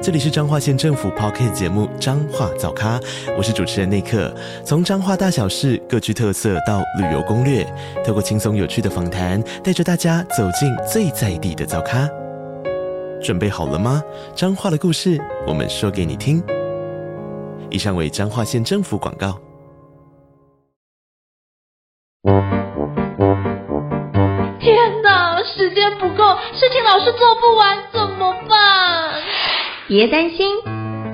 这里是彰化县政府 Podcast 节目《彰化早咖》，我是主持人内克。从彰化大小事各具特色到旅游攻略，透过轻松有趣的访谈，带着大家走进最在地的早咖。准备好了吗？彰化的故事，我们说给你听。以上为彰化县政府广告。天哪，时间不够，事情老是做不完，怎么办？别担心，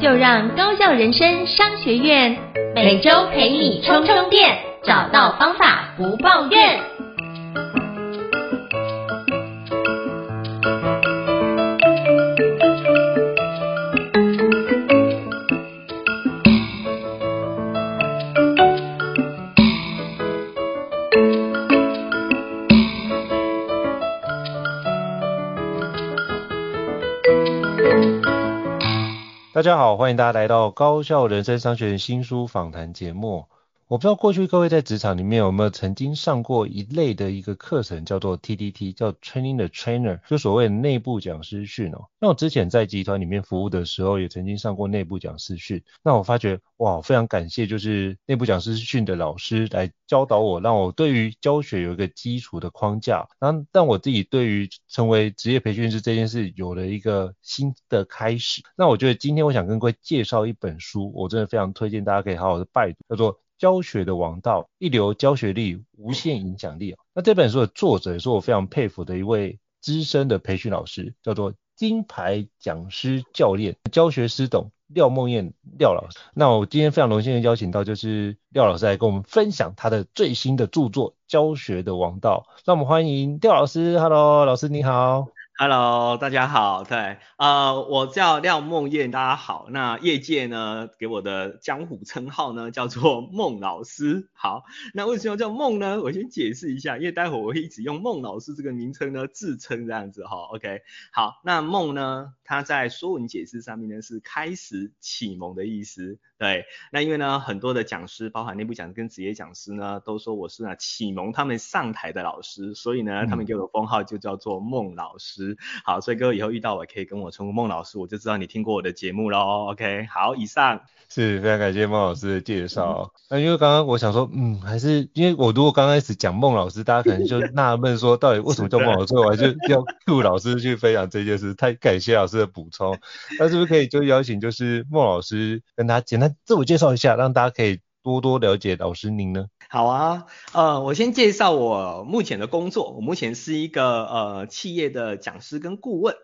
就让高校人生商学院每周陪你充充电，找到方法不抱怨。大家好，欢迎大家来到高校人生商学院新书访谈节目。我不知道过去各位在职场里面有没有曾经上过一类的一个课程，叫做 TDT，叫 Training the Trainer，就所谓的内部讲师训哦。那我之前在集团里面服务的时候，也曾经上过内部讲师训。那我发觉哇，非常感谢就是内部讲师训的老师来教导我，让我对于教学有一个基础的框架。然后，但我自己对于成为职业培训师这件事有了一个新的开始。那我觉得今天我想跟各位介绍一本书，我真的非常推荐大家可以好好的拜读，叫做。教学的王道，一流教学力，无限影响力。那这本书的作者也是我非常佩服的一位资深的培训老师，叫做金牌讲师教练、教学师董廖梦燕廖老师。那我今天非常荣幸的邀请到就是廖老师来跟我们分享他的最新的著作《教学的王道》。让我们欢迎廖老师。Hello，老师你好。Hello，大家好。对，呃，我叫廖梦燕，大家好。那业界呢给我的江湖称号呢叫做梦老师。好，那为什么叫梦呢？我先解释一下，因为待会我会一直用梦老师这个名称呢自称这样子哈。OK，好，那梦呢，它在说文解释上面呢是开始启蒙的意思。对，那因为呢很多的讲师，包含内部讲师跟职业讲师呢，都说我是呢启蒙他们上台的老师，所以呢他们给我的封号就叫做孟老师。好，所以各位以后遇到我可以跟我称呼孟老师，我就知道你听过我的节目喽。OK，好，以上是非常感谢孟老师的介绍。那、嗯、因为刚刚我想说，嗯，还是因为我如果刚开始讲孟老师，大家可能就 纳闷说，到底为什么叫孟老师？我还是要 Q 老师去分享这件事。太感谢老师的补充。那是不是可以就邀请就是孟老师跟他简单自我介绍一下，让大家可以多多了解老师您呢？好啊，呃，我先介绍我目前的工作。我目前是一个呃企业的讲师跟顾问。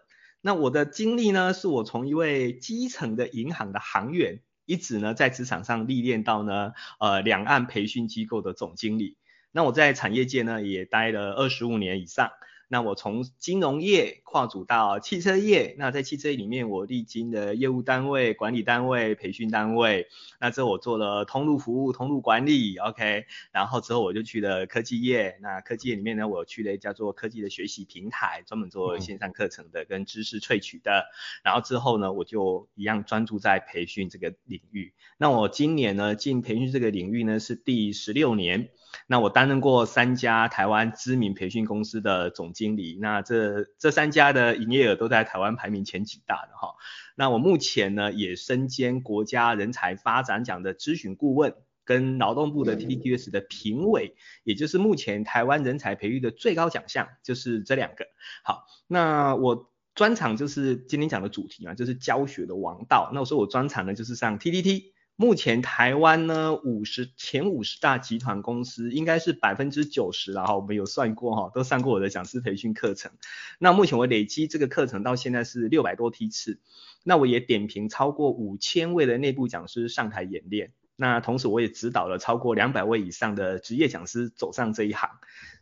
那我的经历呢，是我从一位基层的银行的行员，一直呢在职场上历练到呢呃两岸培训机构的总经理。那我在产业界呢也待了二十五年以上。那我从金融业跨组到汽车业，那在汽车业里面，我历经的业务单位、管理单位、培训单位，那之后我做了通路服务、通路管理，OK，然后之后我就去了科技业，那科技业里面呢，我去了叫做科技的学习平台，专门做线上课程的跟知识萃取的，然后之后呢，我就一样专注在培训这个领域。那我今年呢进培训这个领域呢是第十六年。那我担任过三家台湾知名培训公司的总经理，那这这三家的营业额都在台湾排名前几大的哈。那我目前呢也身兼国家人才发展奖的咨询顾问，跟劳动部的 TTS 的评委，也就是目前台湾人才培育的最高奖项，就是这两个。好，那我专场就是今天讲的主题嘛，就是教学的王道。那我说我专场呢就是上 TTT。目前台湾呢，五十前五十大集团公司应该是百分之九十了哈，我们有算过哈，都上过我的讲师培训课程。那目前我累积这个课程到现在是六百多批次，那我也点评超过五千位的内部讲师上台演练。那同时我也指导了超过两百位以上的职业讲师走上这一行，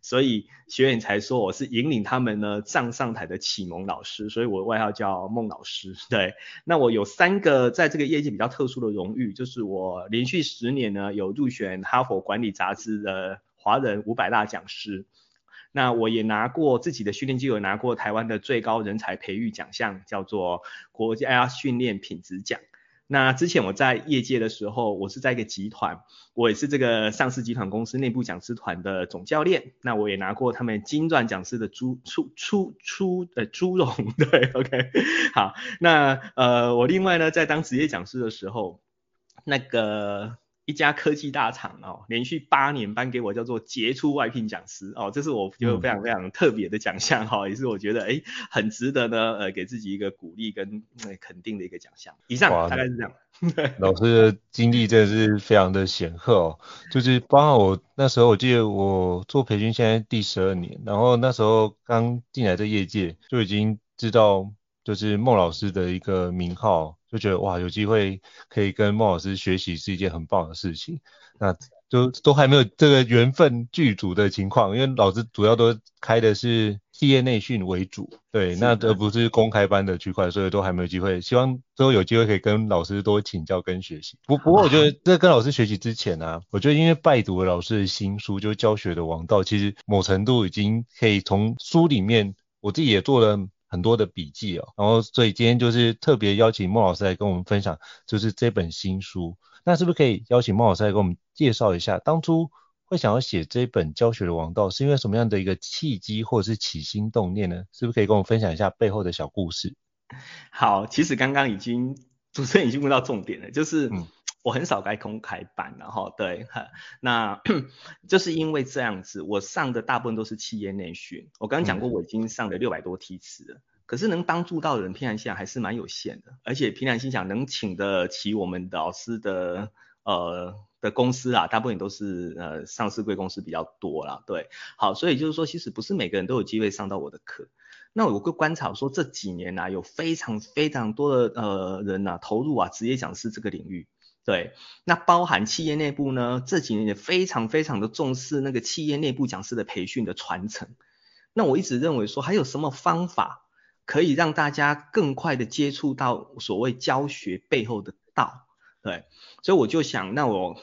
所以学员才说我是引领他们呢上上台的启蒙老师，所以我外号叫孟老师。对，那我有三个在这个业界比较特殊的荣誉，就是我连续十年呢有入选哈佛管理杂志的华人五百大讲师。那我也拿过自己的训练机构，拿过台湾的最高人才培育奖项，叫做国家训练品质奖。那之前我在业界的时候，我是在一个集团，我也是这个上市集团公司内部讲师团的总教练。那我也拿过他们金钻讲师的朱出出出呃朱荣，对，OK，好，那呃我另外呢在当职业讲师的时候，那个。一家科技大厂哦，连续八年颁给我叫做杰出外聘讲师哦，这是我觉得非常非常特别的奖项哈，嗯、也是我觉得哎很值得呢呃给自己一个鼓励跟肯定的一个奖项。以上大概是这样。老师的经历真的是非常的显赫哦，就是包括我那时候我记得我做培训现在第十二年，然后那时候刚进来这业界就已经知道就是孟老师的一个名号。就觉得哇，有机会可以跟孟老师学习是一件很棒的事情。那就都还没有这个缘分具足的情况，因为老师主要都开的是企业内训为主，对，那而不是公开班的区块，所以都还没有机会。希望之后有机会可以跟老师多请教跟学习。不不过我觉得在跟老师学习之前啊，我觉得因为拜读了老师的新书，就是教学的王道，其实某程度已经可以从书里面，我自己也做了。很多的笔记哦，然后所以今天就是特别邀请孟老师来跟我们分享，就是这本新书。那是不是可以邀请孟老师来跟我们介绍一下，当初会想要写这本教学的王道，是因为什么样的一个契机或者是起心动念呢？是不是可以跟我们分享一下背后的小故事？好，其实刚刚已经主持人已经问到重点了，就是。嗯我很少开公开班，然后对，那 就是因为这样子，我上的大部分都是企业内训。我刚刚讲过，我已经上了六百多梯次了，嗯、可是能帮助到的人，平常心想还是蛮有限的。而且平常心想能请得起我们的老师的呃的公司啊，大部分都是呃上市贵公司比较多啦。对，好，所以就是说，其实不是每个人都有机会上到我的课。那我会观察说，这几年来、啊、有非常非常多的呃人呐、啊、投入啊职业讲师这个领域。对，那包含企业内部呢，这几年也非常非常的重视那个企业内部讲师的培训的传承。那我一直认为说，还有什么方法可以让大家更快的接触到所谓教学背后的道？对，所以我就想，那我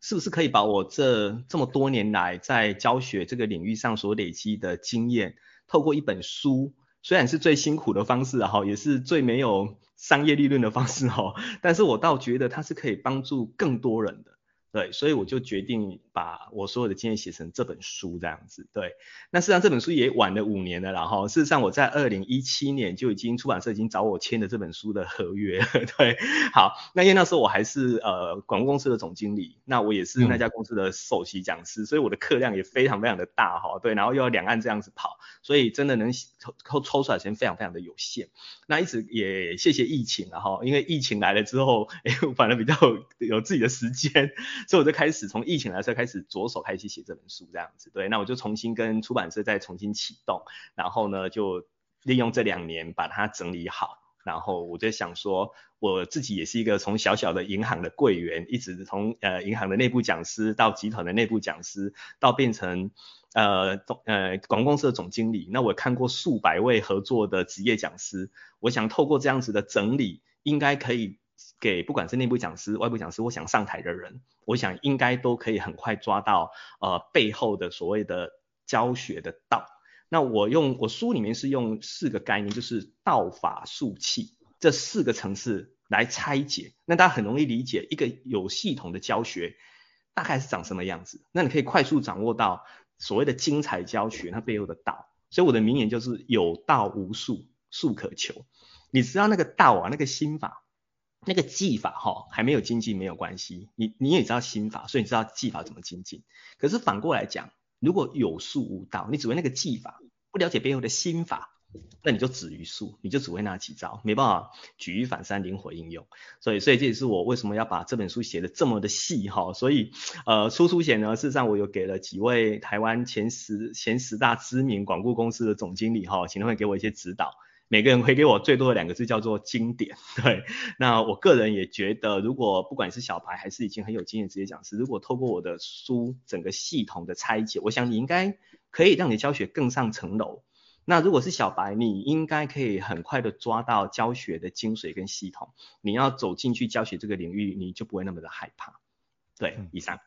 是不是可以把我这这么多年来在教学这个领域上所累积的经验，透过一本书，虽然是最辛苦的方式哈，也是最没有。商业利润的方式哈，但是我倒觉得它是可以帮助更多人的。对，所以我就决定把我所有的经验写成这本书这样子。对，那事实上这本书也晚了五年了，然后事实上我在二零一七年就已经出版社已经找我签了这本书的合约。对，好，那因为那时候我还是呃广告公司的总经理，那我也是那家公司的首席讲师，嗯、所以我的课量也非常非常的大哈。对，然后又要两岸这样子跑，所以真的能抽抽抽出来时间非常非常的有限。那一直也谢谢疫情了哈，因为疫情来了之后，哎，我反而比较有，有自己的时间。所以我就开始从疫情来说开始着手开始写这本书这样子，对，那我就重新跟出版社再重新启动，然后呢就利用这两年把它整理好，然后我就想说我自己也是一个从小小的银行的柜员，一直从呃银行的内部讲师到集团的内部讲师，到变成呃总呃广告公司的总经理，那我看过数百位合作的职业讲师，我想透过这样子的整理，应该可以。给不管是内部讲师、外部讲师，我想上台的人，我想应该都可以很快抓到呃背后的所谓的教学的道。那我用我书里面是用四个概念，就是道法术器这四个层次来拆解，那大家很容易理解一个有系统的教学大概是长什么样子。那你可以快速掌握到所谓的精彩教学它背后的道。所以我的名言就是有道无术，术可求。你知道那个道啊，那个心法。那个技法哈还没有精进没有关系，你你也知道心法，所以你知道技法怎么精进。可是反过来讲，如果有术无道，你只会那个技法，不了解背后的心法，那你就止于术，你就只会那几招，没办法举一反三灵活应用。所以所以这也是我为什么要把这本书写得这么的细哈。所以呃出书前呢，事实上我有给了几位台湾前十前十大知名广告公司的总经理哈，请他们给我一些指导。每个人回给我最多的两个字叫做经典，对。那我个人也觉得，如果不管是小白还是已经很有经验职业讲师，如果透过我的书整个系统的拆解，我想你应该可以让你的教学更上层楼。那如果是小白，你应该可以很快的抓到教学的精髓跟系统。你要走进去教学这个领域，你就不会那么的害怕。对，以上。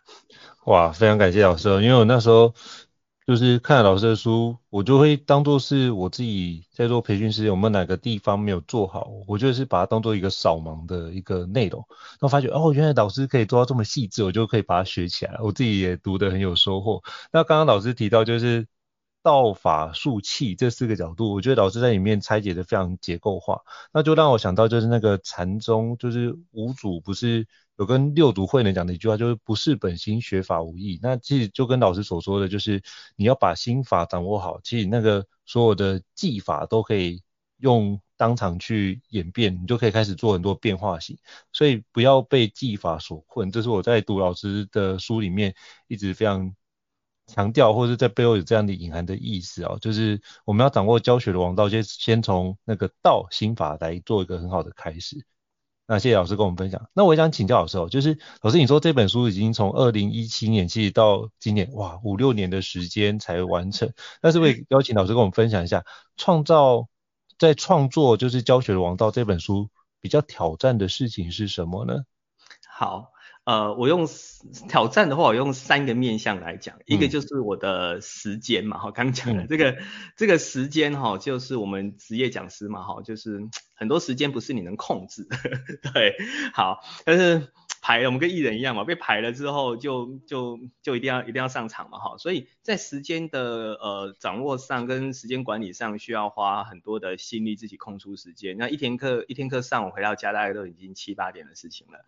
哇，非常感谢老师，因为我那时候。就是看了老师的书，我就会当做是我自己在做培训时有没有哪个地方没有做好，我就是把它当做一个扫盲的一个内容，然后发觉哦，原来老师可以做到这么细致，我就可以把它学起来，我自己也读得很有收获。那刚刚老师提到就是道法术器这四个角度，我觉得老师在里面拆解得非常结构化，那就让我想到就是那个禅宗，就是五祖不是。有跟六祖慧能讲的一句话，就是不是本心，学法无益。那其实就跟老师所说的，就是你要把心法掌握好，其实那个所有的技法都可以用当场去演变，你就可以开始做很多变化型。所以不要被技法所困，这是我在读老师的书里面一直非常强调，或者在背后有这样的隐含的意思啊，就是我们要掌握教学的王道，先先从那个道心法来做一个很好的开始。那谢谢老师跟我们分享。那我也想请教老师哦，就是老师你说这本书已经从二零一七年其实到今年，哇，五六年的时间才完成。那是不是邀请老师跟我们分享一下，创造在创作就是教学的王道这本书比较挑战的事情是什么呢？好。呃，我用挑战的话，我用三个面向来讲，一个就是我的时间嘛，哈、嗯，刚讲的这个这个时间哈，就是我们职业讲师嘛，哈，就是很多时间不是你能控制的，对，好，但是。排，我们跟艺人一样嘛，被排了之后就就就一定要一定要上场嘛，哈，所以在时间的呃掌握上跟时间管理上需要花很多的心力，自己空出时间。那一天课一天课上，我回到家大概都已经七八点的事情了，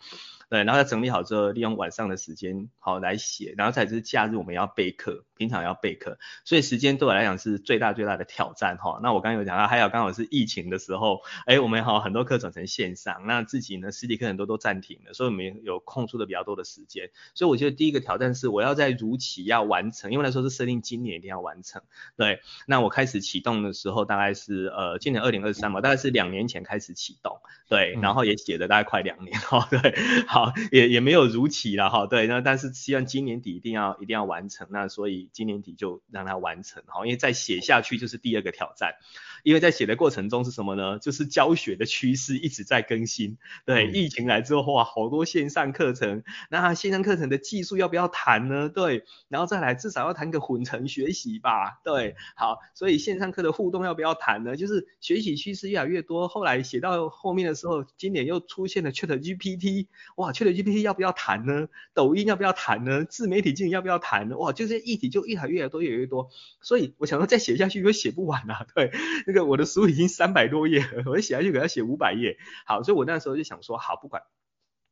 对，然后再整理好之后，利用晚上的时间好来写，然后才是假日我们要备课，平常要备课，所以时间对我来讲是最大最大的挑战哈。那我刚刚有讲到，还有刚好是疫情的时候，哎，我们好很多课转成线上，那自己呢实体课很多都暂停了，所以我们。有空出的比较多的时间，所以我觉得第一个挑战是我要在如期要完成，因为来说是设定今年一定要完成。对，那我开始启动的时候大概是呃今年二零二三嘛，大概是两年前开始启动，对，然后也写了大概快两年哈，对，好，也也没有如期了哈，对，那但是希望今年底一定要一定要完成，那所以今年底就让它完成，好，因为再写下去就是第二个挑战。因为在写的过程中是什么呢？就是教学的趋势一直在更新。对，疫情来之后，哇，好多线上课程，那线上课程的技术要不要谈呢？对，然后再来至少要谈个混成学习吧。对，好，所以线上课的互动要不要谈呢？就是学习趋势越来越多。后来写到后面的时候，今年又出现了 ChatGPT，哇，ChatGPT 要不要谈呢？抖音要不要谈呢？自媒体经营要不要谈呢？哇，就这些议题就越来越多，越来越多。所以我想说再写下去又写不完啊。对。那个我的书已经三百多页了，我写下去给他写五百页。好，所以我那时候就想说，好，不管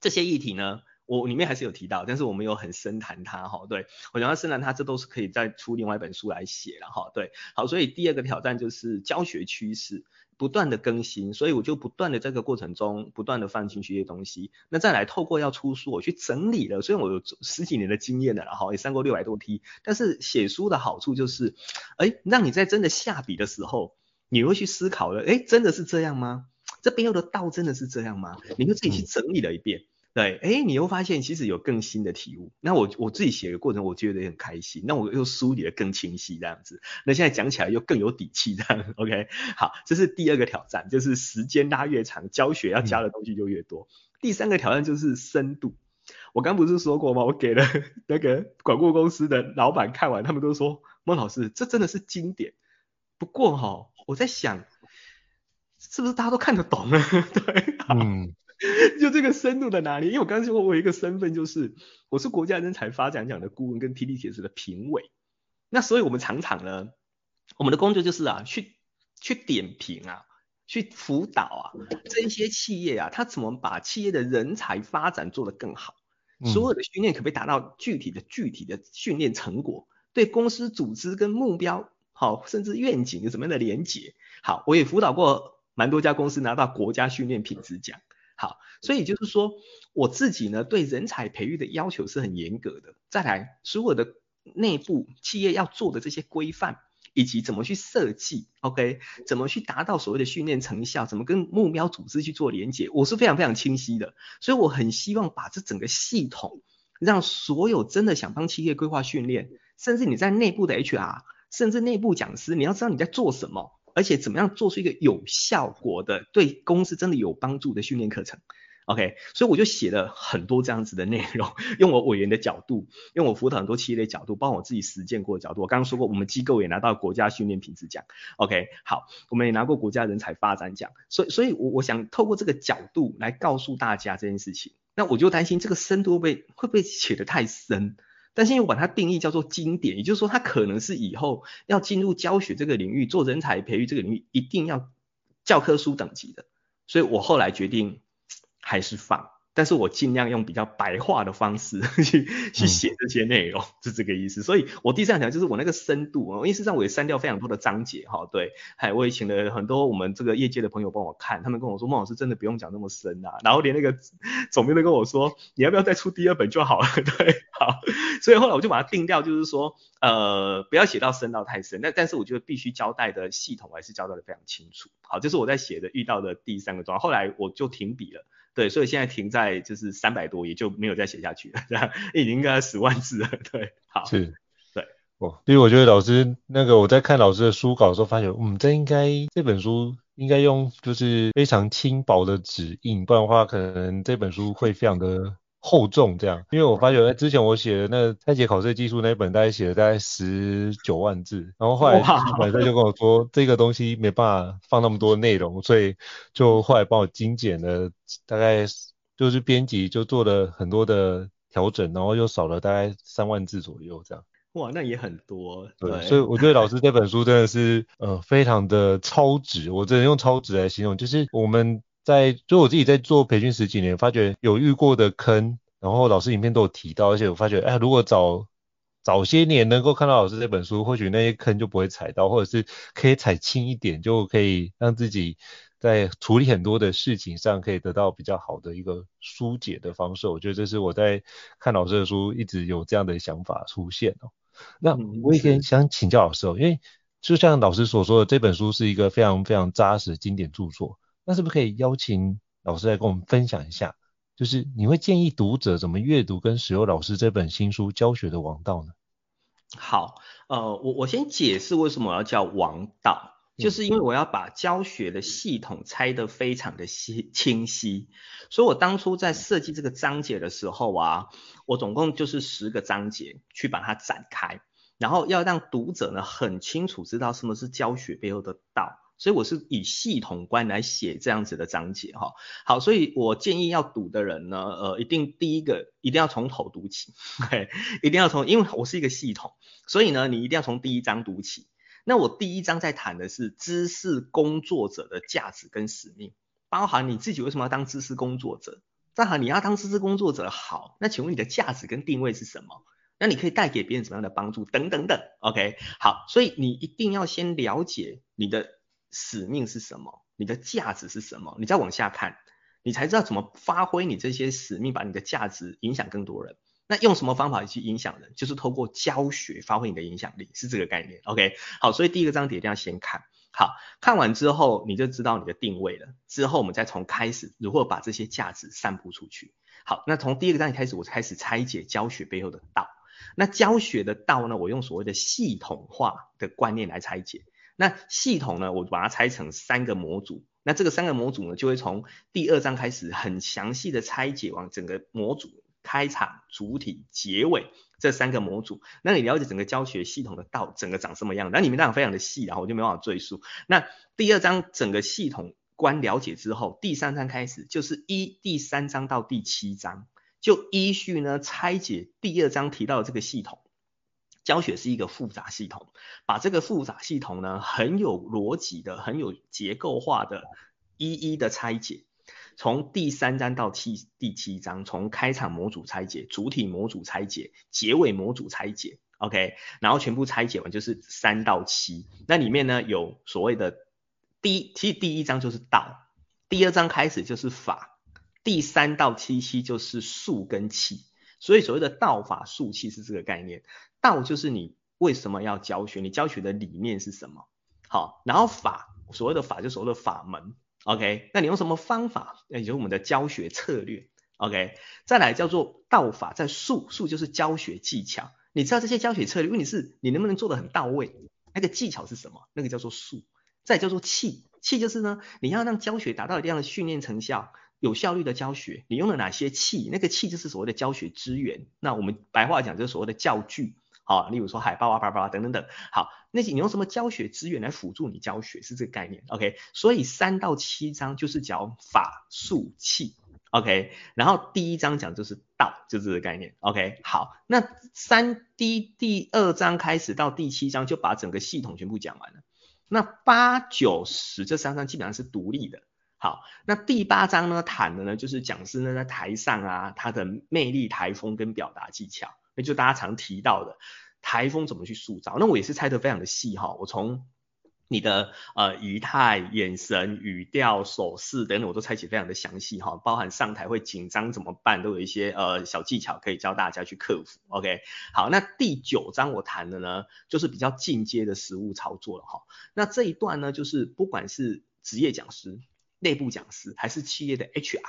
这些议题呢，我里面还是有提到，但是我没有很深谈它哈。对，我想要深谈它，这都是可以再出另外一本书来写了哈。对，好，所以第二个挑战就是教学趋势不断的更新，所以我就不断的这个过程中不断的放进去一些东西。那再来透过要出书，我去整理了，虽然我有十几年的经验了，然后也上过六百多梯，但是写书的好处就是，哎，让你在真的下笔的时候。你会去思考了，哎，真的是这样吗？这背后的道真的是这样吗？你就自己去整理了一遍，对，诶，你又发现其实有更新的体悟。那我我自己写的过程，我觉得也很开心。那我又梳理的更清晰，这样子。那现在讲起来又更有底气，这样。OK，好，这是第二个挑战，就是时间拉越长，教学要加的东西就越多。第三个挑战就是深度。我刚不是说过吗？我给了 那个广告公司的老板看完，他们都说，孟老师，这真的是经典。不过哈。我在想，是不是大家都看得懂呢？对，嗯，就这个深度在哪里？因为我刚才说过，我有一个身份就是我是国家人才发展奖的顾问跟 TTS 的评委，那所以我们常常呢，我们的工作就是啊，去去点评啊，去辅导啊，这一些企业啊，他怎么把企业的人才发展做得更好？所有的训练可不可以达到具体的具体的训练成果？对公司组织跟目标。好，甚至愿景有什么样的连结？好，我也辅导过蛮多家公司拿到国家训练品质奖。好，所以就是说，我自己呢对人才培育的要求是很严格的。再来，所有的内部企业要做的这些规范，以及怎么去设计，OK，怎么去达到所谓的训练成效，怎么跟目标组织去做连结，我是非常非常清晰的。所以我很希望把这整个系统，让所有真的想帮企业规划训练，甚至你在内部的 HR。甚至内部讲师，你要知道你在做什么，而且怎么样做出一个有效果的、对公司真的有帮助的训练课程。OK，所以我就写了很多这样子的内容，用我委员的角度，用我辅导很多企业的角度，包括我自己实践过的角度。我刚刚说过，我们机构也拿到国家训练品质奖。OK，好，我们也拿过国家人才发展奖。所以，所以我我想透过这个角度来告诉大家这件事情。那我就担心这个深度会不会会不会写得太深？但是因为我把它定义叫做经典，也就是说它可能是以后要进入教学这个领域，做人才培育这个领域一定要教科书等级的。所以我后来决定。还是放，但是我尽量用比较白话的方式 去去写这些内容，是这个意思。所以我第三条就是我那个深度啊，因为事实上我也删掉非常多的章节哈，对，还我也请了很多我们这个业界的朋友帮我看，他们跟我说孟老师真的不用讲那么深啊，然后连那个总编都跟我说，你要不要再出第二本就好了，对，好，所以后来我就把它定掉，就是说呃不要写到深到太深，那但是我觉得必须交代的系统还是交代的非常清楚，好，这是我在写的遇到的第三个状况，后来我就停笔了。对，所以现在停在就是三百多页，就没有再写下去了，这样已经应该十万字了。对，好，是，对，哦，所以我觉得老师那个我在看老师的书稿的时候，发现，嗯，这应该这本书应该用就是非常轻薄的纸印，不然的话，可能这本书会非常的。厚重这样，因为我发觉之前我写的那个拆解考试技术那一本，大概写了大概十九万字，然后后来晚上就跟我说这个东西没办法放那么多内容，所以就后来帮我精简了，大概就是编辑就做了很多的调整，然后又少了大概三万字左右这样。哇，那也很多。对，对所以我觉得老师这本书真的是呃非常的超值，我只能用超值来形容，就是我们。在就我自己在做培训十几年，发觉有遇过的坑，然后老师影片都有提到，而且我发觉，哎，如果早早些年能够看到老师这本书，或许那些坑就不会踩到，或者是可以踩轻一点，就可以让自己在处理很多的事情上可以得到比较好的一个疏解的方式。我觉得这是我在看老师的书一直有这样的想法出现哦。那我也想请教老师哦，因为就像老师所说的，这本书是一个非常非常扎实的经典著作。那是不是可以邀请老师来跟我们分享一下？就是你会建议读者怎么阅读跟使用老师这本新书《教学的王道》呢？好，呃，我我先解释为什么我要叫王道，就是因为我要把教学的系统拆得非常的细清晰，所以我当初在设计这个章节的时候啊，我总共就是十个章节去把它展开，然后要让读者呢很清楚知道什么是教学背后的道。所以我是以系统观来写这样子的章节哈，好，所以我建议要读的人呢，呃，一定第一个一定要从头读起，一定要从，因为我是一个系统，所以呢，你一定要从第一章读起。那我第一章在谈的是知识工作者的价值跟使命，包含你自己为什么要当知识工作者，正好你要当知识工作者好，那请问你的价值跟定位是什么？那你可以带给别人什么样的帮助？等等等，OK，好，所以你一定要先了解你的。使命是什么？你的价值是什么？你再往下看，你才知道怎么发挥你这些使命，把你的价值影响更多人。那用什么方法去影响人？就是透过教学发挥你的影响力，是这个概念。OK，好，所以第一个章节一定要先看。好，看完之后你就知道你的定位了。之后我们再从开始如何把这些价值散布出去。好，那从第一个章节开始，我开始拆解教学背后的道。那教学的道呢，我用所谓的系统化的观念来拆解。那系统呢，我把它拆成三个模组。那这个三个模组呢，就会从第二章开始很详细的拆解完整个模组，开场、主体、结尾这三个模组。那你了解整个教学系统的道，整个长什么样？那里面当然非常的细，然后我就没办法赘述。那第二章整个系统观了解之后，第三章开始就是一第三章到第七章，就依序呢拆解第二章提到的这个系统。教学是一个复杂系统，把这个复杂系统呢，很有逻辑的、很有结构化的，一一的拆解。从第三章到七第七章，从开场模组拆解，主体模组拆解，结尾模组拆解，OK，然后全部拆解完就是三到七。那里面呢有所谓的第一，其实第一章就是道，第二章开始就是法，第三到七七就是术跟器。所以所谓的道法术器是这个概念。道就是你为什么要教学，你教学的理念是什么？好，然后法，所谓的法就所谓的法门，OK？那你用什么方法？也就是我们的教学策略，OK？再来叫做道法，在术，术就是教学技巧。你知道这些教学策略，问题是你能不能做得很到位？那个技巧是什么？那个叫做术。再叫做器，器就是呢，你要让教学达到一定的训练成效，有效率的教学，你用了哪些器？那个器就是所谓的教学资源。那我们白话讲就是所谓的教具，好，例如说海报啊、叭叭等等等。好，那你用什么教学资源来辅助你教学？是这个概念。OK，所以三到七章就是讲法术器。OK，然后第一章讲就是道，就是这个概念。OK，好，那三第第二章开始到第七章就把整个系统全部讲完了。那八九十这三章基本上是独立的。好，那第八章呢，谈的呢就是讲师呢在台上啊，他的魅力、台风跟表达技巧，那就大家常提到的台风怎么去塑造。那我也是猜得非常的细哈，我从你的呃仪态、眼神、语调、手势等等，我都猜起非常的详细哈，包含上台会紧张怎么办，都有一些呃小技巧可以教大家去克服。OK，好，那第九章我谈的呢，就是比较进阶的实务操作了哈。那这一段呢，就是不管是职业讲师。内部讲师还是企业的 HR，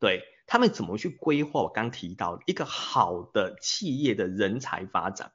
对，他们怎么去规划？我刚提到一个好的企业的人才发展，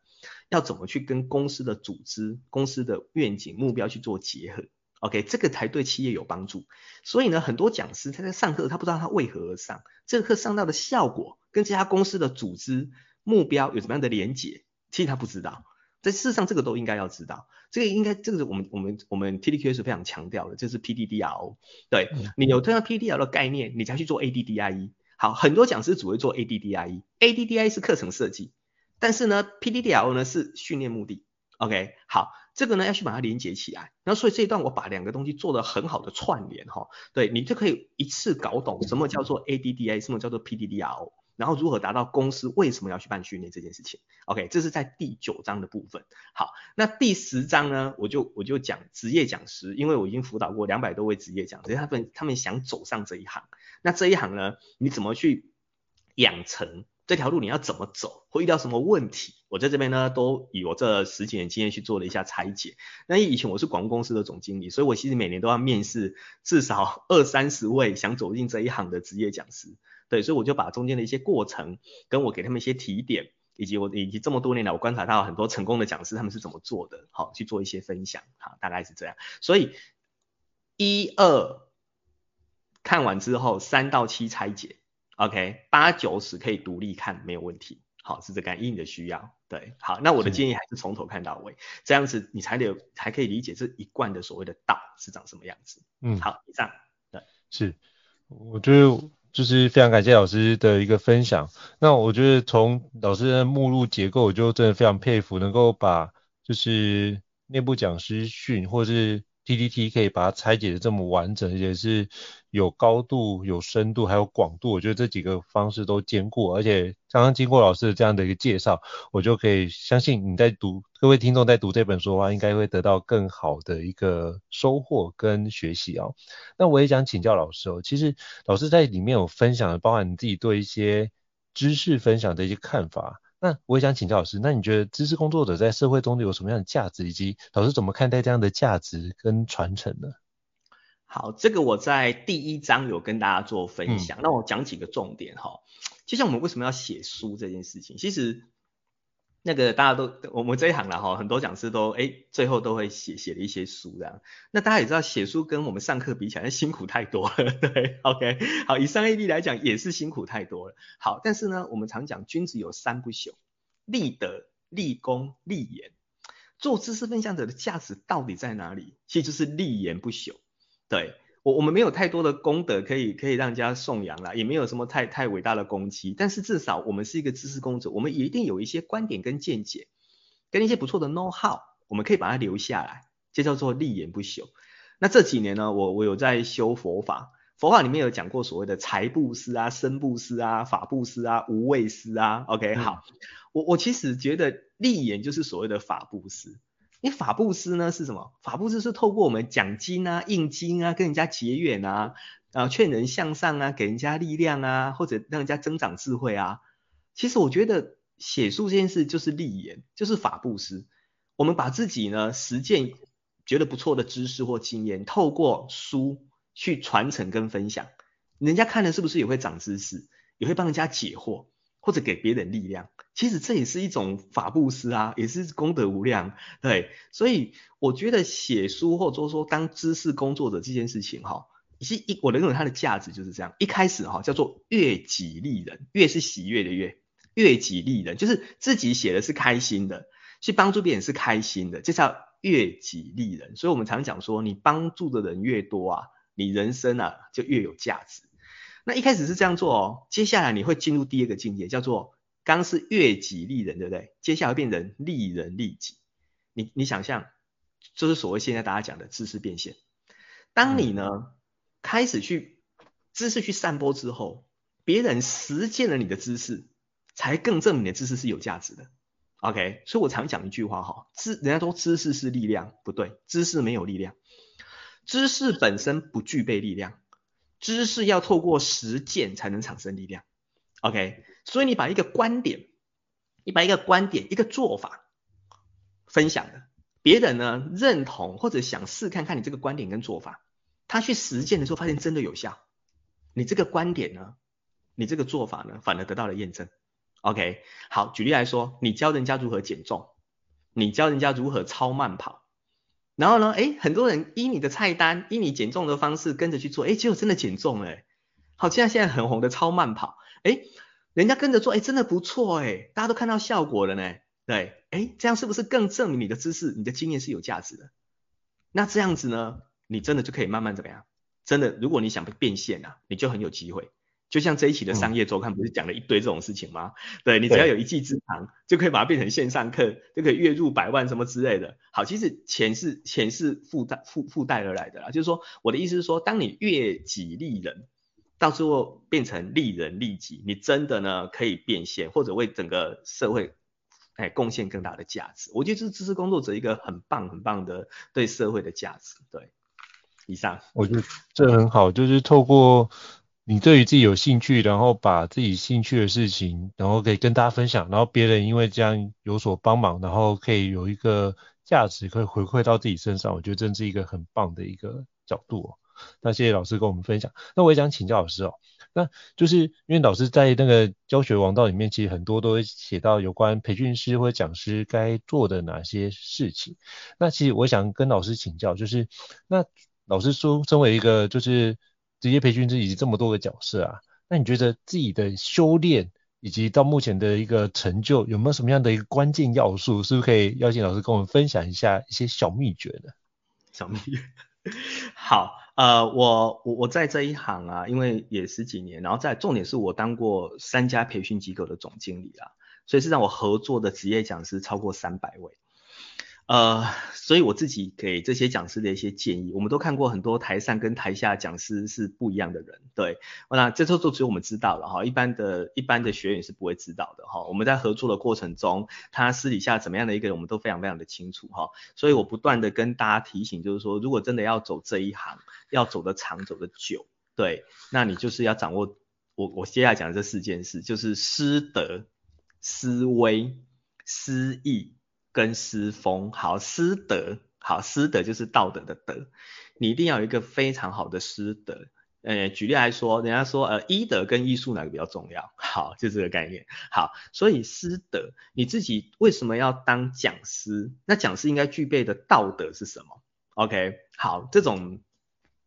要怎么去跟公司的组织、公司的愿景目标去做结合？OK，这个才对企业有帮助。所以呢，很多讲师他在上课，他不知道他为何而上，这个课上到的效果跟这家公司的组织目标有什么样的连结，其实他不知道。在事实上，这个都应该要知道，这个应该这个是我们我们我们 TDQ 是非常强调的，这是 PDDRO。对，你有这样 PDDRO 的概念，你才去做 ADDIE。好，很多讲师只会做 ADDIE，ADDIE 是课程设计，但是呢，PDDRO 呢是训练目的。OK，好，这个呢要去把它连接起来。然后所以这一段我把两个东西做得很好的串联哈，对，你就可以一次搞懂什么叫做 ADDIE，什么叫做 PDDRO。然后如何达到公司为什么要去办训练这件事情？OK，这是在第九章的部分。好，那第十章呢，我就我就讲职业讲师，因为我已经辅导过两百多位职业讲师，他们他们想走上这一行。那这一行呢，你怎么去养成这条路？你要怎么走？会遇到什么问题？我在这边呢，都以我这十几年经验去做了一下拆解。那以前我是广告公司的总经理，所以我其实每年都要面试至少二三十位想走进这一行的职业讲师。对，所以我就把中间的一些过程，跟我给他们一些提点，以及我以及这么多年来我观察到很多成功的讲师他们是怎么做的，好去做一些分享，好，大概是这样。所以一二看完之后，三到七拆解，OK，八九十可以独立看，没有问题。好，是这个，依你的需要。对，好，那我的建议还是从头看到尾，这样子你才得才可以理解这一贯的所谓的道是长什么样子。嗯，好，以上。对，是，我觉得。就是非常感谢老师的一个分享。那我觉得从老师的目录结构，我就真的非常佩服，能够把就是内部讲师训或是 TDT 可以把它拆解的这么完整，而且是有高度、有深度、还有广度，我觉得这几个方式都兼顾。而且刚刚经过老师的这样的一个介绍，我就可以相信你在读，各位听众在读这本书的话，应该会得到更好的一个收获跟学习哦。那我也想请教老师哦，其实老师在里面有分享，包含你自己对一些知识分享的一些看法。那我也想请教老师，那你觉得知识工作者在社会中有什么样的价值，以及老师怎么看待这样的价值跟传承呢？好，这个我在第一章有跟大家做分享，嗯、那我讲几个重点哈。就像我们为什么要写书这件事情，其实。那个大家都我们这一行了哈，很多讲师都哎最后都会写写了一些书这样。那大家也知道写书跟我们上课比起来辛苦太多了，对，OK，好，以商业力来讲也是辛苦太多了。好，但是呢，我们常讲君子有三不朽：立德、立功、立言。做知识分享者的价值到底在哪里？其实就是立言不朽，对。我我们没有太多的功德可以可以让人家颂扬了，也没有什么太太伟大的功绩，但是至少我们是一个知识工作者，我们一定有一些观点跟见解，跟一些不错的 know how，我们可以把它留下来，这叫做立言不朽。那这几年呢，我我有在修佛法，佛法里面有讲过所谓的财布施啊、身布施啊、法布施啊、无畏施啊。OK，好，我我其实觉得立言就是所谓的法布施。你法布施呢是什么？法布施是透过我们讲经啊、印经啊、跟人家结缘啊，啊劝人向上啊，给人家力量啊，或者让人家增长智慧啊。其实我觉得写书这件事就是立言，就是法布施。我们把自己呢实践觉得不错的知识或经验，透过书去传承跟分享，人家看了是不是也会长知识，也会帮人家解惑？或者给别人力量，其实这也是一种法布施啊，也是功德无量。对，所以我觉得写书或者说当知识工作者这件事情哈，其实一我认为它的价值就是这样，一开始哈、叫做悦己利人，悦是喜悦的悦，悦己利人就是自己写的是开心的，去帮助别人是开心的，这叫悦己利人。所以我们常讲说，你帮助的人越多啊，你人生啊就越有价值。那一开始是这样做哦，接下来你会进入第二个境界，叫做刚是悦己利人，对不对？接下来会变成利人利己。你你想象，就是所谓现在大家讲的知识变现。当你呢？嗯开始去知识去散播之后，别人实践了你的知识，才更证明你的知识是有价值的。OK，所以我常讲一句话哈，知人家说知识是力量，不对，知识没有力量，知识本身不具备力量，知识要透过实践才能产生力量。OK，所以你把一个观点，你把一个观点、一个做法分享了，别人呢认同或者想试看看你这个观点跟做法。他去实践的时候，发现真的有效。你这个观点呢，你这个做法呢，反而得到了验证。OK，好，举例来说，你教人家如何减重，你教人家如何超慢跑，然后呢，诶，很多人依你的菜单，依你减重的方式跟着去做，诶，结果真的减重了。好，现在现在很红的超慢跑，诶，人家跟着做，诶，真的不错，诶，大家都看到效果了呢。对，诶，这样是不是更证明你的知识、你的经验是有价值的？那这样子呢？你真的就可以慢慢怎么样？真的，如果你想变现啊，你就很有机会。就像这一期的商业周刊不是讲了一堆这种事情吗？嗯、对，你只要有一技之长，就可以把它变成线上课，就可以月入百万什么之类的。好，其实钱是钱是附带附附带而来的啦。就是说，我的意思是说，当你悦己利人，到最后变成利人利己，你真的呢可以变现，或者为整个社会哎贡献更大的价值。我觉得这是知识工作者一个很棒很棒的对社会的价值，对。以上，我觉得这很好，就是透过你对于自己有兴趣，然后把自己兴趣的事情，然后可以跟大家分享，然后别人因为这样有所帮忙，然后可以有一个价值可以回馈到自己身上，我觉得这是一个很棒的一个角度哦。那谢谢老师跟我们分享。那我也想请教老师哦，那就是因为老师在那个教学王道里面，其实很多都会写到有关培训师或者讲师该做的哪些事情。那其实我想跟老师请教，就是那。老师说，身为一个就是职业培训师以及这么多个角色啊，那你觉得自己的修炼以及到目前的一个成就，有没有什么样的一个关键要素？是不是可以邀请老师跟我们分享一下一些小秘诀呢？小秘诀，好，呃，我我我在这一行啊，因为也十几年，然后在重点是我当过三家培训机构的总经理啊，所以是让我合作的职业讲师超过三百位。呃，所以我自己给这些讲师的一些建议，我们都看过很多台上跟台下讲师是不一样的人，对，那这都就只有我们知道了哈，一般的一般的学员是不会知道的哈。我们在合作的过程中，他私底下怎么样的一个人，我们都非常非常的清楚哈。所以我不断的跟大家提醒，就是说，如果真的要走这一行，要走得长，走得久，对，那你就是要掌握我我接下来讲的这四件事，就是师德、师威、师义。跟师风好，师德好，师德就是道德的德，你一定要有一个非常好的师德。呃，举例来说，人家说呃，医德跟医术哪个比较重要？好，就这个概念。好，所以师德，你自己为什么要当讲师？那讲师应该具备的道德是什么？OK，好，这种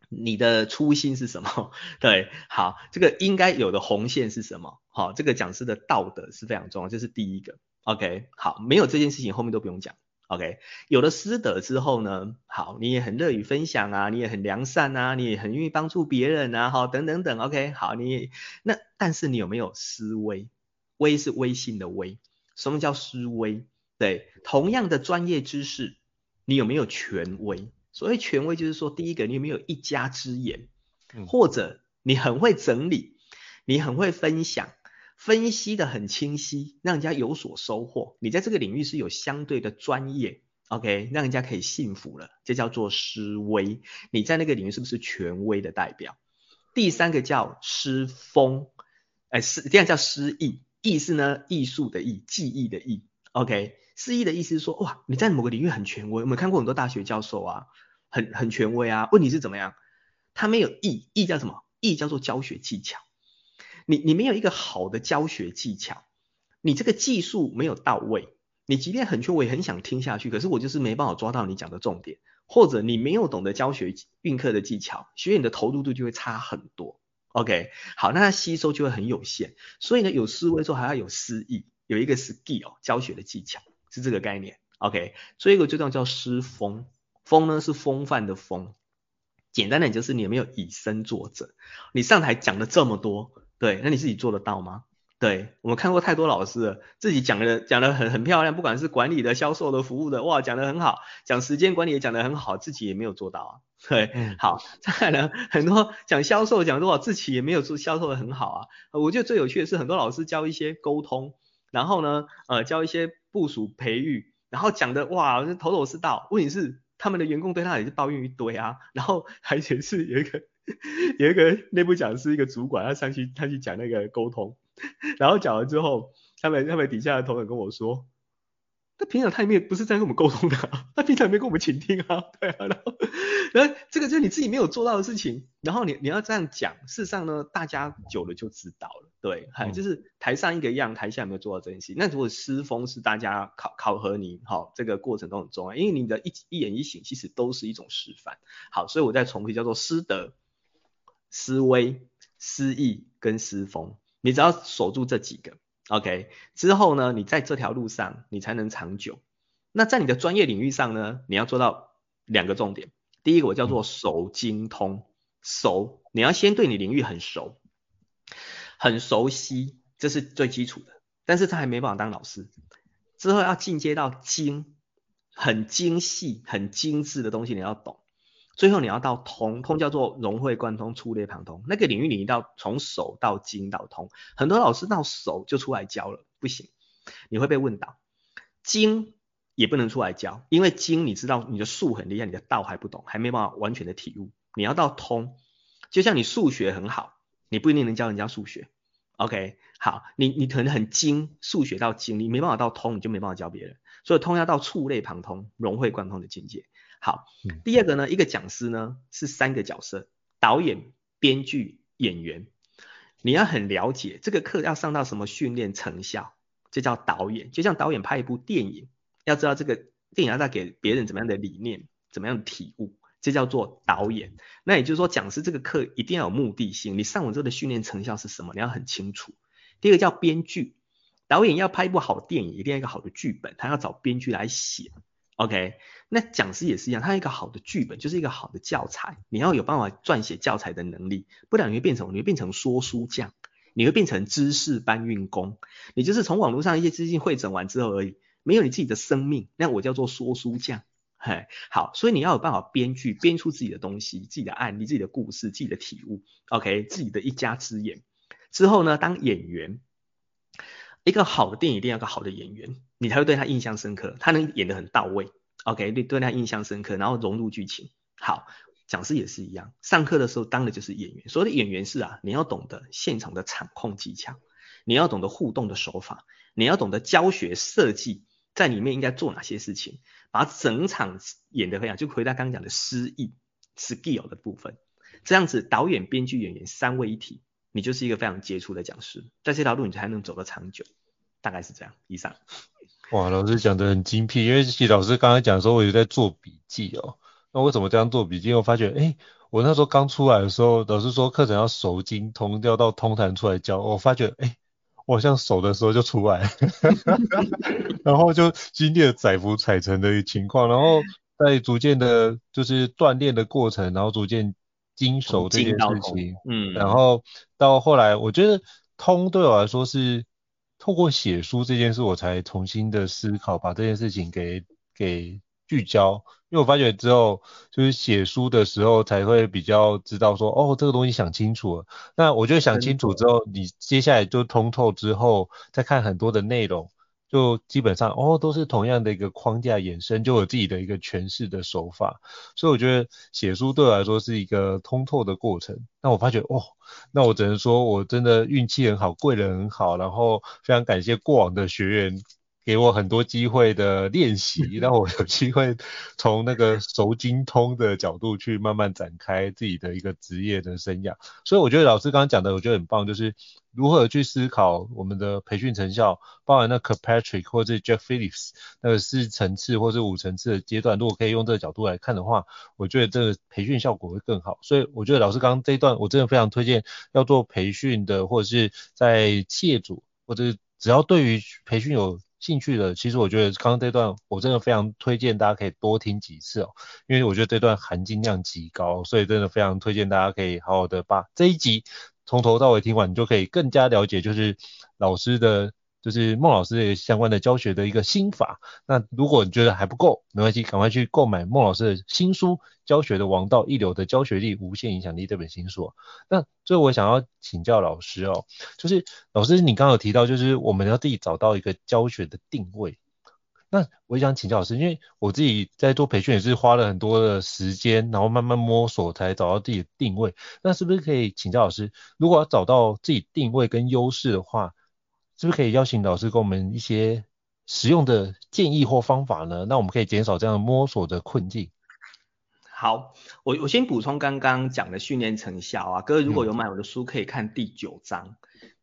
你的初心是什么？对，好，这个应该有的红线是什么？好，这个讲师的道德是非常重要，这是第一个。OK，好，没有这件事情后面都不用讲。OK，有了师德之后呢，好，你也很乐于分享啊，你也很良善啊，你也很愿意帮助别人啊，好，等等等。OK，好，你也那但是你有没有思威？威是微信的威。什么叫思威？对，同样的专业知识，你有没有权威？所谓权威就是说，第一个你有没有一家之言，或者你很会整理，你很会分享。分析的很清晰，让人家有所收获。你在这个领域是有相对的专业，OK，让人家可以信服了，这叫做师威。你在那个领域是不是权威的代表？第三个叫师风，哎，师，这样叫师义，义是呢艺术的艺，技艺的艺，OK。师义的意思是说，哇，你在某个领域很权威。我们看过很多大学教授啊，很很权威啊。问题是怎么样？他没有义，义叫什么？义叫做教学技巧。你你没有一个好的教学技巧，你这个技术没有到位，你即便很缺，我也很想听下去，可是我就是没办法抓到你讲的重点，或者你没有懂得教学运课的技巧，学员的投入度就会差很多。OK，好，那他吸收就会很有限。所以呢，有思维之后还要有思意，有一个 skill 教学的技巧是这个概念。OK，所以一个最重要叫师风，风呢是风范的风。简单点就是你有没有以身作则？你上台讲了这么多，对，那你自己做得到吗？对，我们看过太多老师了，自己讲的讲的很很漂亮，不管是管理的、销售的、服务的，哇，讲的很好，讲时间管理也讲的很好，自己也没有做到啊。对，嗯，好，再来呢，很多讲销售讲多少，自己也没有做销售的很好啊。我觉得最有趣的是，很多老师教一些沟通，然后呢，呃，教一些部署培育，然后讲的哇，头头是道。问题是他们的员工对他也是抱怨一堆啊，然后还且是有一个 有一个内部讲师一个主管，他上去他去讲那个沟通。然后讲完之后，他们他们底下的同仁跟我说，他平常他也没有不是在跟我们沟通的，他平常也没跟我们倾听啊，对啊，然后然后这个就是你自己没有做到的事情，然后你你要这样讲，事实上呢，大家久了就知道了，对，还就是台上一个样，台下有没有做到这件事情。那如果师风是大家考考核你，好，这个过程都很重要，因为你的一一言一行其实都是一种示范。好，所以我再重复叫做师德、师威、思意跟思风。你只要守住这几个，OK，之后呢，你在这条路上你才能长久。那在你的专业领域上呢，你要做到两个重点。第一个我叫做熟精通，熟，你要先对你领域很熟，很熟悉，这是最基础的。但是他还没办法当老师，之后要进阶到精，很精细、很精致的东西你要懂。最后你要到通，通叫做融会贯通、触类旁通。那个领域你一定要从手到精到通。很多老师到手就出来教了，不行，你会被问倒。精也不能出来教，因为精你知道你的术很厉害，你的道还不懂，还没办法完全的体悟。你要到通，就像你数学很好，你不一定能教人家数学。OK，好，你你可能很精，数学到精，你没办法到通，你就没办法教别人。所以通要到触类旁通、融会贯通的境界。好，第二个呢，一个讲师呢是三个角色：导演、编剧、演员。你要很了解这个课要上到什么训练成效，这叫导演。就像导演拍一部电影，要知道这个电影要带给别人怎么样的理念、怎么样的体悟，这叫做导演。那也就是说，讲师这个课一定要有目的性，你上完之后的训练成效是什么，你要很清楚。第二个叫编剧，导演要拍一部好电影，一定要一个好的剧本，他要找编剧来写。OK，那讲师也是一样，他一个好的剧本就是一个好的教材，你要有办法撰写教材的能力，不然你会变成你会变成说书匠，你会变成知识搬运工，你就是从网络上一些资讯汇整完之后而已，没有你自己的生命，那我叫做说书匠。嘿，好，所以你要有办法编剧，编出自己的东西，自己的案例，自己的故事，自己的体悟，OK，自己的一家之言。之后呢，当演员，一个好的电影一定要有个好的演员。你才会对他印象深刻，他能演得很到位，OK，对对他印象深刻，然后融入剧情。好，讲师也是一样，上课的时候当的就是演员。所谓的演员是啊，你要懂得现场的场控技巧，你要懂得互动的手法，你要懂得教学设计，在里面应该做哪些事情，把整场演得非常，就回到刚刚讲的诗意 skill 的部分。这样子，导演、编剧、演员三位一体，你就是一个非常杰出的讲师，在这条路你才能走得长久。大概是这样，以上。哇，老师讲的很精辟，因为其实老师刚才讲的时候，我也在做笔记哦。那为什么这样做笔记？我发觉，哎，我那时候刚出来的时候，老师说课程要熟精通，要到通坛出来教。我发觉，哎，我好像熟的时候就出来，然后就经历了载浮载沉的情况，然后在逐渐的，就是锻炼的过程，然后逐渐精熟这件事情。嗯。然后到后来，我觉得通对我来说是。透过写书这件事，我才重新的思考，把这件事情给给聚焦。因为我发觉之后，就是写书的时候，才会比较知道说，哦，这个东西想清楚了。那我觉得想清楚之后，你接下来就通透之后，再看很多的内容。就基本上哦，都是同样的一个框架衍生，就有自己的一个诠释的手法，所以我觉得写书对我来说是一个通透的过程。那我发觉哦，那我只能说我真的运气很好，贵人很好，然后非常感谢过往的学员给我很多机会的练习，让我有机会从那个熟精通的角度去慢慢展开自己的一个职业的生涯。所以我觉得老师刚刚讲的，我觉得很棒，就是如何去思考我们的培训成效，包含那 Kirkpatrick 或者 Jeff Phillips 那个四层次或者五层次的阶段，如果可以用这个角度来看的话，我觉得这个培训效果会更好。所以我觉得老师刚刚这一段，我真的非常推荐要做培训的，或者是在企业主，或者是只要对于培训有兴趣的，其实我觉得刚刚这段我真的非常推荐大家可以多听几次哦，因为我觉得这段含金量极高，所以真的非常推荐大家可以好好的把这一集从头到尾听完，你就可以更加了解就是老师的。就是孟老师的相关的教学的一个心法。那如果你觉得还不够，没关系，赶快去购买孟老师的新书《教学的王道：一流的教学力、无限影响力》这本新书。那最后我想要请教老师哦，就是老师你刚刚有提到，就是我们要自己找到一个教学的定位。那我想请教老师，因为我自己在做培训也是花了很多的时间，然后慢慢摸索才找到自己的定位。那是不是可以请教老师，如果要找到自己定位跟优势的话，是不是可以邀请老师给我们一些实用的建议或方法呢？那我们可以减少这样摸索的困境。好，我我先补充刚刚讲的训练成效啊，各位如果有买我的书，可以看第九章。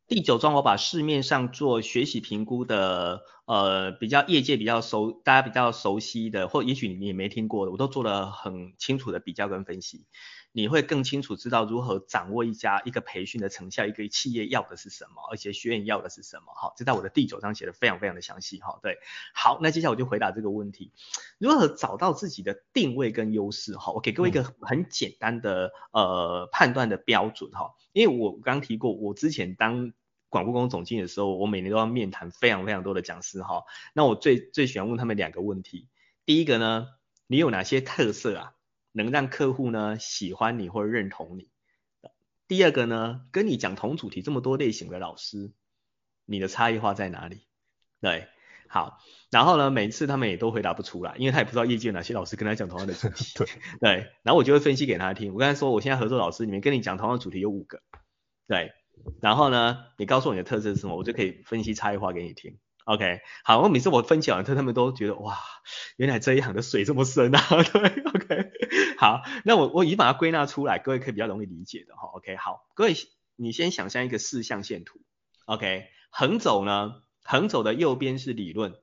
第九章我把市面上做学习评估的，呃，比较业界比较熟，大家比较熟悉的，或也许你也没听过的，我都做了很清楚的比较跟分析。你会更清楚知道如何掌握一家一个培训的成效，一个企业要的是什么，而且学员要的是什么。好，这在我的第九章写的非常非常的详细。哈，对，好，那接下来我就回答这个问题：如何找到自己的定位跟优势？哈，我给各位一个很简单的呃判断的标准。哈，因为我刚提过，我之前当广播公司总经理的时候，我每年都要面谈非常非常多的讲师。哈，那我最最喜欢问他们两个问题：第一个呢，你有哪些特色啊？能让客户呢喜欢你或者认同你。第二个呢，跟你讲同主题这么多类型的老师，你的差异化在哪里？对，好，然后呢，每次他们也都回答不出来，因为他也不知道业界有哪些老师跟他讲同样的主题。对对，然后我就会分析给他听。我刚才说，我现在合作老师里面跟你讲同样的主题有五个，对，然后呢，你告诉我你的特色是什么，我就可以分析差异化给你听。OK，好，我每次我分享完之后，他们都觉得哇，原来这一行的水这么深啊。对，OK，好，那我我已经把它归纳出来，各位可以比较容易理解的哈。OK，好，各位你先想象一个四象限图，OK，横轴呢，横轴的右边是理论，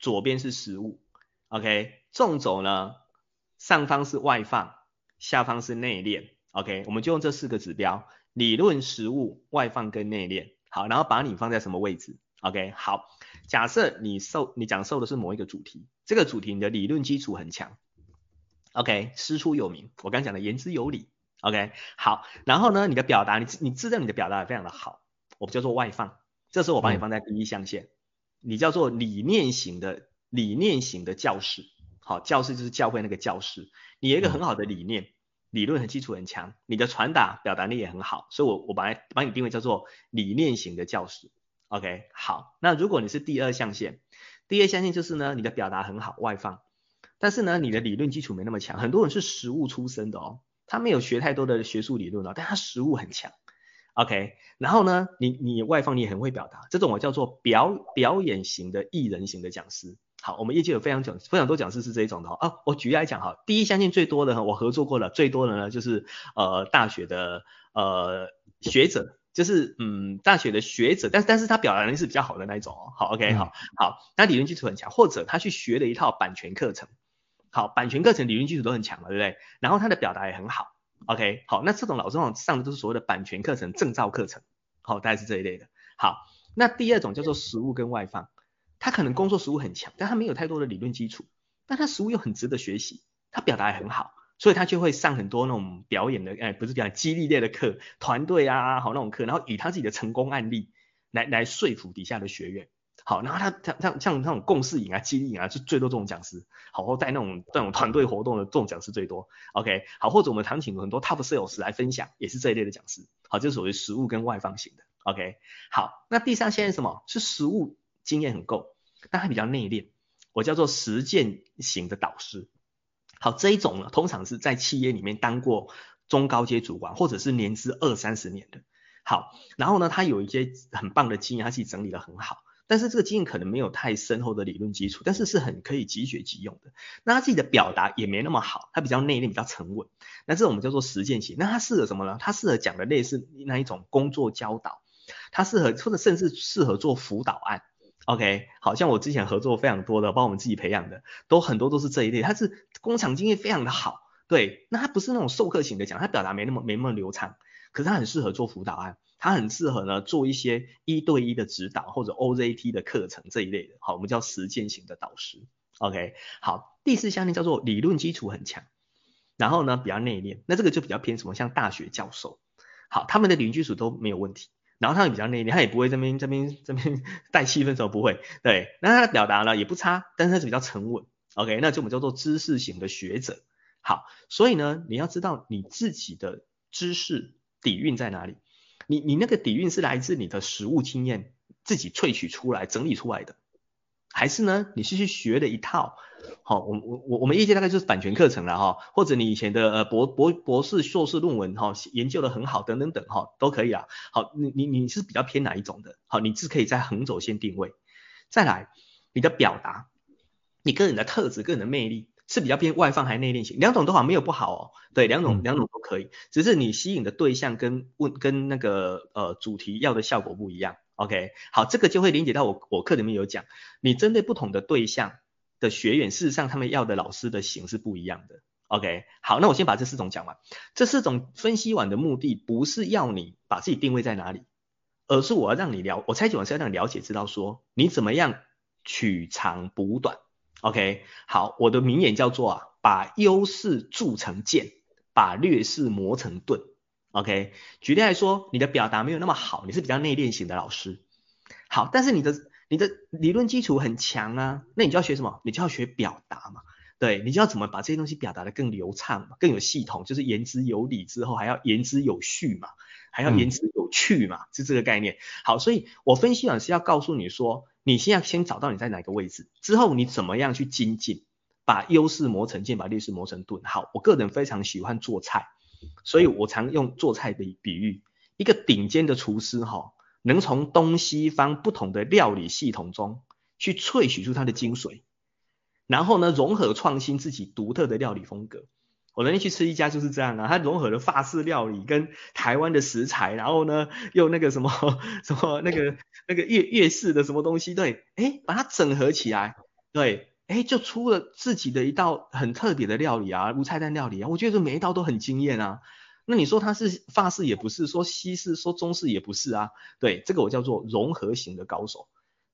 左边是实物，OK，纵轴呢，上方是外放，下方是内敛，OK，我们就用这四个指标，理论、实物、外放跟内敛，好，然后把你放在什么位置？？OK，好。假设你授你讲授的是某一个主题，这个主题你的理论基础很强，OK，师出有名，我刚讲的言之有理，OK，好，然后呢，你的表达，你你知道你的表达也非常的好，我们叫做外放，这时候我把你放在第一象限，嗯、你叫做理念型的理念型的教室，好，教室就是教会那个教室，你有一个很好的理念，嗯、理论和基础很强，你的传达表达力也很好，所以我我把把你定位叫做理念型的教室。OK，好，那如果你是第二象限，第二象限就是呢，你的表达很好，外放，但是呢，你的理论基础没那么强。很多人是实务出身的哦，他没有学太多的学术理论哦，但他实务很强。OK，然后呢，你你外放你也很会表达，这种我叫做表表演型的艺人型的讲师。好，我们业界有非常讲非常多讲师是这一种的哦。我举例来讲哈，第一象限最多的哈我合作过的最多的呢，就是呃大学的呃学者。就是嗯，大学的学者，但是但是他表达能力是比较好的那一种哦。好，OK，好，好，那理论基础很强，或者他去学了一套版权课程，好，版权课程理论基础都很强了，对不对？然后他的表达也很好，OK，好，那这种老师往上的都是所谓的版权课程、证照课程，好，大概是这一类的。好，那第二种叫做实务跟外放，他可能工作实务很强，但他没有太多的理论基础，但他实务又很值得学习，他表达也很好。所以他就会上很多那种表演的，哎，不是表演，激励类的课，团队啊，好那种课，然后以他自己的成功案例来来说服底下的学员，好，然后他他像像那种共识营啊、激励营啊，就最多这种讲师，好，或带那种那种团队活动的这种讲师最多，OK，好，或者我们常请很多 Top Sales 来分享，也是这一类的讲师，好，就是属于实务跟外放型的，OK，好，那第三现在什么？是实务经验很够，但他比较内敛，我叫做实践型的导师。好，这一种呢，通常是在企业里面当过中高阶主管，或者是年资二三十年的。好，然后呢，他有一些很棒的经验，他自己整理得很好。但是这个经验可能没有太深厚的理论基础，但是是很可以即学即用的。那他自己的表达也没那么好，他比较内敛，比较沉稳。那这种我们叫做实践型。那他适合什么呢？他适合讲的类似那一种工作教导，他适合或者甚至适合做辅导案。OK，好像我之前合作非常多的，帮我们自己培养的，都很多都是这一类。他是工厂经验非常的好，对。那他不是那种授课型的讲，他表达没那么没那么流畅，可是他很适合做辅导案。他很适合呢做一些一对一的指导或者 OJT 的课程这一类的，好，我们叫实践型的导师。OK，好，第四项呢叫做理论基础很强，然后呢比较内敛，那这个就比较偏什么，像大学教授，好，他们的理论基础都没有问题，然后他们比较内敛，他也不会这边这边这边 带气氛的时候不会，对，那他的表达呢也不差，但是他是比较沉稳。OK，那就我们叫做知识型的学者。好，所以呢你要知道你自己的知识底蕴在哪里。你你那个底蕴是来自你的实务经验自己萃取出来整理出来的，还是呢你是去学的一套？好，我我我我们业界大概就是版权课程了哈，或者你以前的呃博博博士硕士论文哈研究的很好等等等哈都可以啊。好，你你你是比较偏哪一种的？好，你是可以在横轴线定位，再来你的表达，你个人的特质、个人的魅力。是比较偏外放还是内敛型？两种都好，没有不好哦。对，两种两种都可以，只是你吸引的对象跟问跟那个呃主题要的效果不一样。OK，好，这个就会连接到我我课里面有讲，你针对不同的对象的学员，事实上他们要的老师的型是不一样的。OK，好，那我先把这四种讲完。这四种分析完的目的不是要你把自己定位在哪里，而是我要让你了，我猜解完是要让你了解知道说你怎么样取长补短。OK，好，我的名言叫做啊，把优势铸成剑，把劣势磨成盾。OK，举例来说，你的表达没有那么好，你是比较内敛型的老师。好，但是你的你的理论基础很强啊，那你就要学什么？你就要学表达嘛。对，你就要怎么把这些东西表达的更流畅嘛，更有系统，就是言之有理之后还要言之有序嘛，还要言之有趣嘛，是这个概念。好，所以我分析完是要告诉你说。你现在先找到你在哪个位置，之后你怎么样去精进，把优势磨成剑，把劣势磨成盾。好，我个人非常喜欢做菜，所以我常用做菜的比喻，一个顶尖的厨师哈，能从东西方不同的料理系统中去萃取出它的精髓，然后呢，融合创新自己独特的料理风格。我那天去吃一家就是这样啊，它融合了法式料理跟台湾的食材，然后呢又那个什么 什么那个那个粤粤式的什么东西，对，哎，把它整合起来，对，哎，就出了自己的一道很特别的料理啊，无菜单料理啊，我觉得每一道都很惊艳啊。那你说它是法式也不是，说西式说中式也不是啊，对，这个我叫做融合型的高手。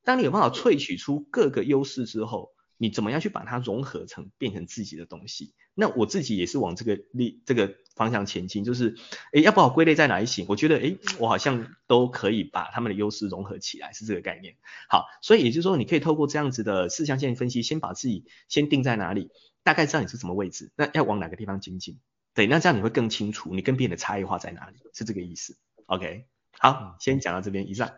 当你有办法萃取出各个优势之后，你怎么样去把它融合成变成自己的东西？那我自己也是往这个力这个方向前进，就是，诶，要把我归类在哪一行？我觉得，诶，我好像都可以把他们的优势融合起来，是这个概念。好，所以也就是说，你可以透过这样子的四象限分析，先把自己先定在哪里，大概知道你是什么位置，那要往哪个地方精进。对，那这样你会更清楚，你跟别人的差异化在哪里，是这个意思。OK，好，先讲到这边，以上。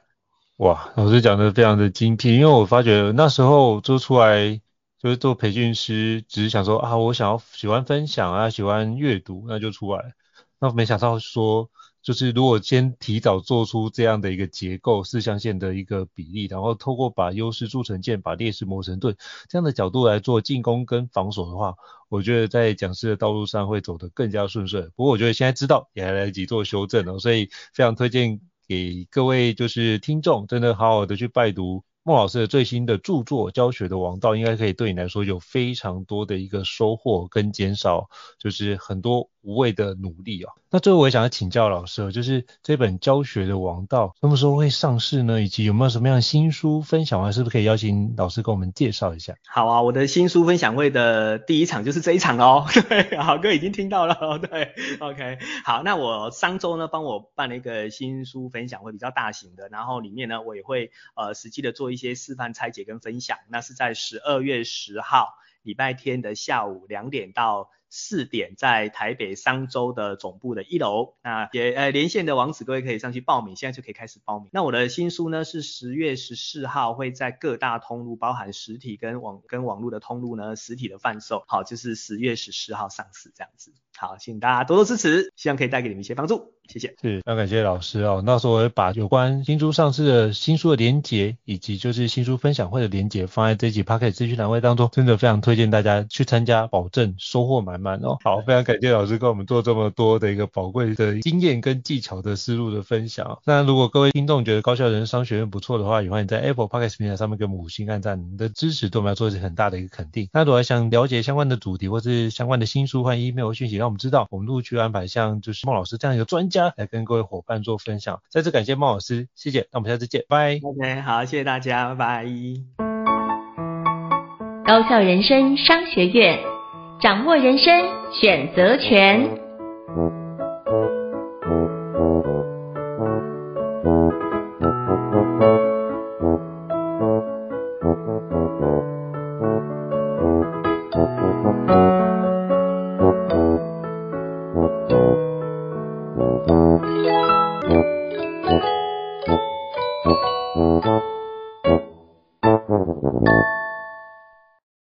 哇，老师讲的非常的精辟，因为我发觉那时候做出来。就是做培训师，只是想说啊，我想要喜欢分享啊，喜欢阅读，那就出来。那没想到说，就是如果先提早做出这样的一个结构，四象限的一个比例，然后透过把优势铸成剑，把劣势磨成盾这样的角度来做进攻跟防守的话，我觉得在讲师的道路上会走得更加顺遂。不过我觉得现在知道也还来得及做修正哦，所以非常推荐给各位就是听众，真的好好的去拜读。孟老师的最新的著作《教学的王道》应该可以对你来说有非常多的一个收获跟减少，就是很多无谓的努力啊。那最后我也想要请教老师，就是这本《教学的王道》什么时候会上市呢？以及有没有什么样的新书分享会？是不是可以邀请老师跟我们介绍一下？好啊，我的新书分享会的第一场就是这一场哦。对，郝哥已经听到了。对，OK，好，那我上周呢帮我办了一个新书分享会，比较大型的，然后里面呢我也会呃实际的做一些示范拆解跟分享。那是在十二月十号礼拜天的下午两点到四点在台北商周的总部的一楼。那也呃连线的网址，各位可以上去报名，现在就可以开始报名。那我的新书呢是十月十四号会在各大通路，包含实体跟网跟网络的通路呢实体的贩售。好，就是十月十四号上市这样子。好，请大家多多支持，希望可以带给你们一些帮助，谢谢。是，非常感谢老师哦。到时候我会把有关新书上市的新书的连结，以及就是新书分享会的连结放在这集 Podcast 资讯栏位当中，真的非常推荐大家去参加，保证收获满满好，非常感谢老师跟我们做这么多的一个宝贵的经验跟技巧的思路的分享。那如果各位听众觉得高效人生商学院不错的话，也欢迎在 Apple Podcast 平台上面给我们五星按赞，你的支持对我们来说是很大的一个肯定。那如果想了解相关的主题或是相关的新书或 email 讯息，让我们知道，我们陆续安排像就是孟老师这样一个专家来跟各位伙伴做分享。再次感谢孟老师，谢谢。那我们下次见，拜。OK，好，谢谢大家，拜拜。高效人生商学院，掌握人生选择权。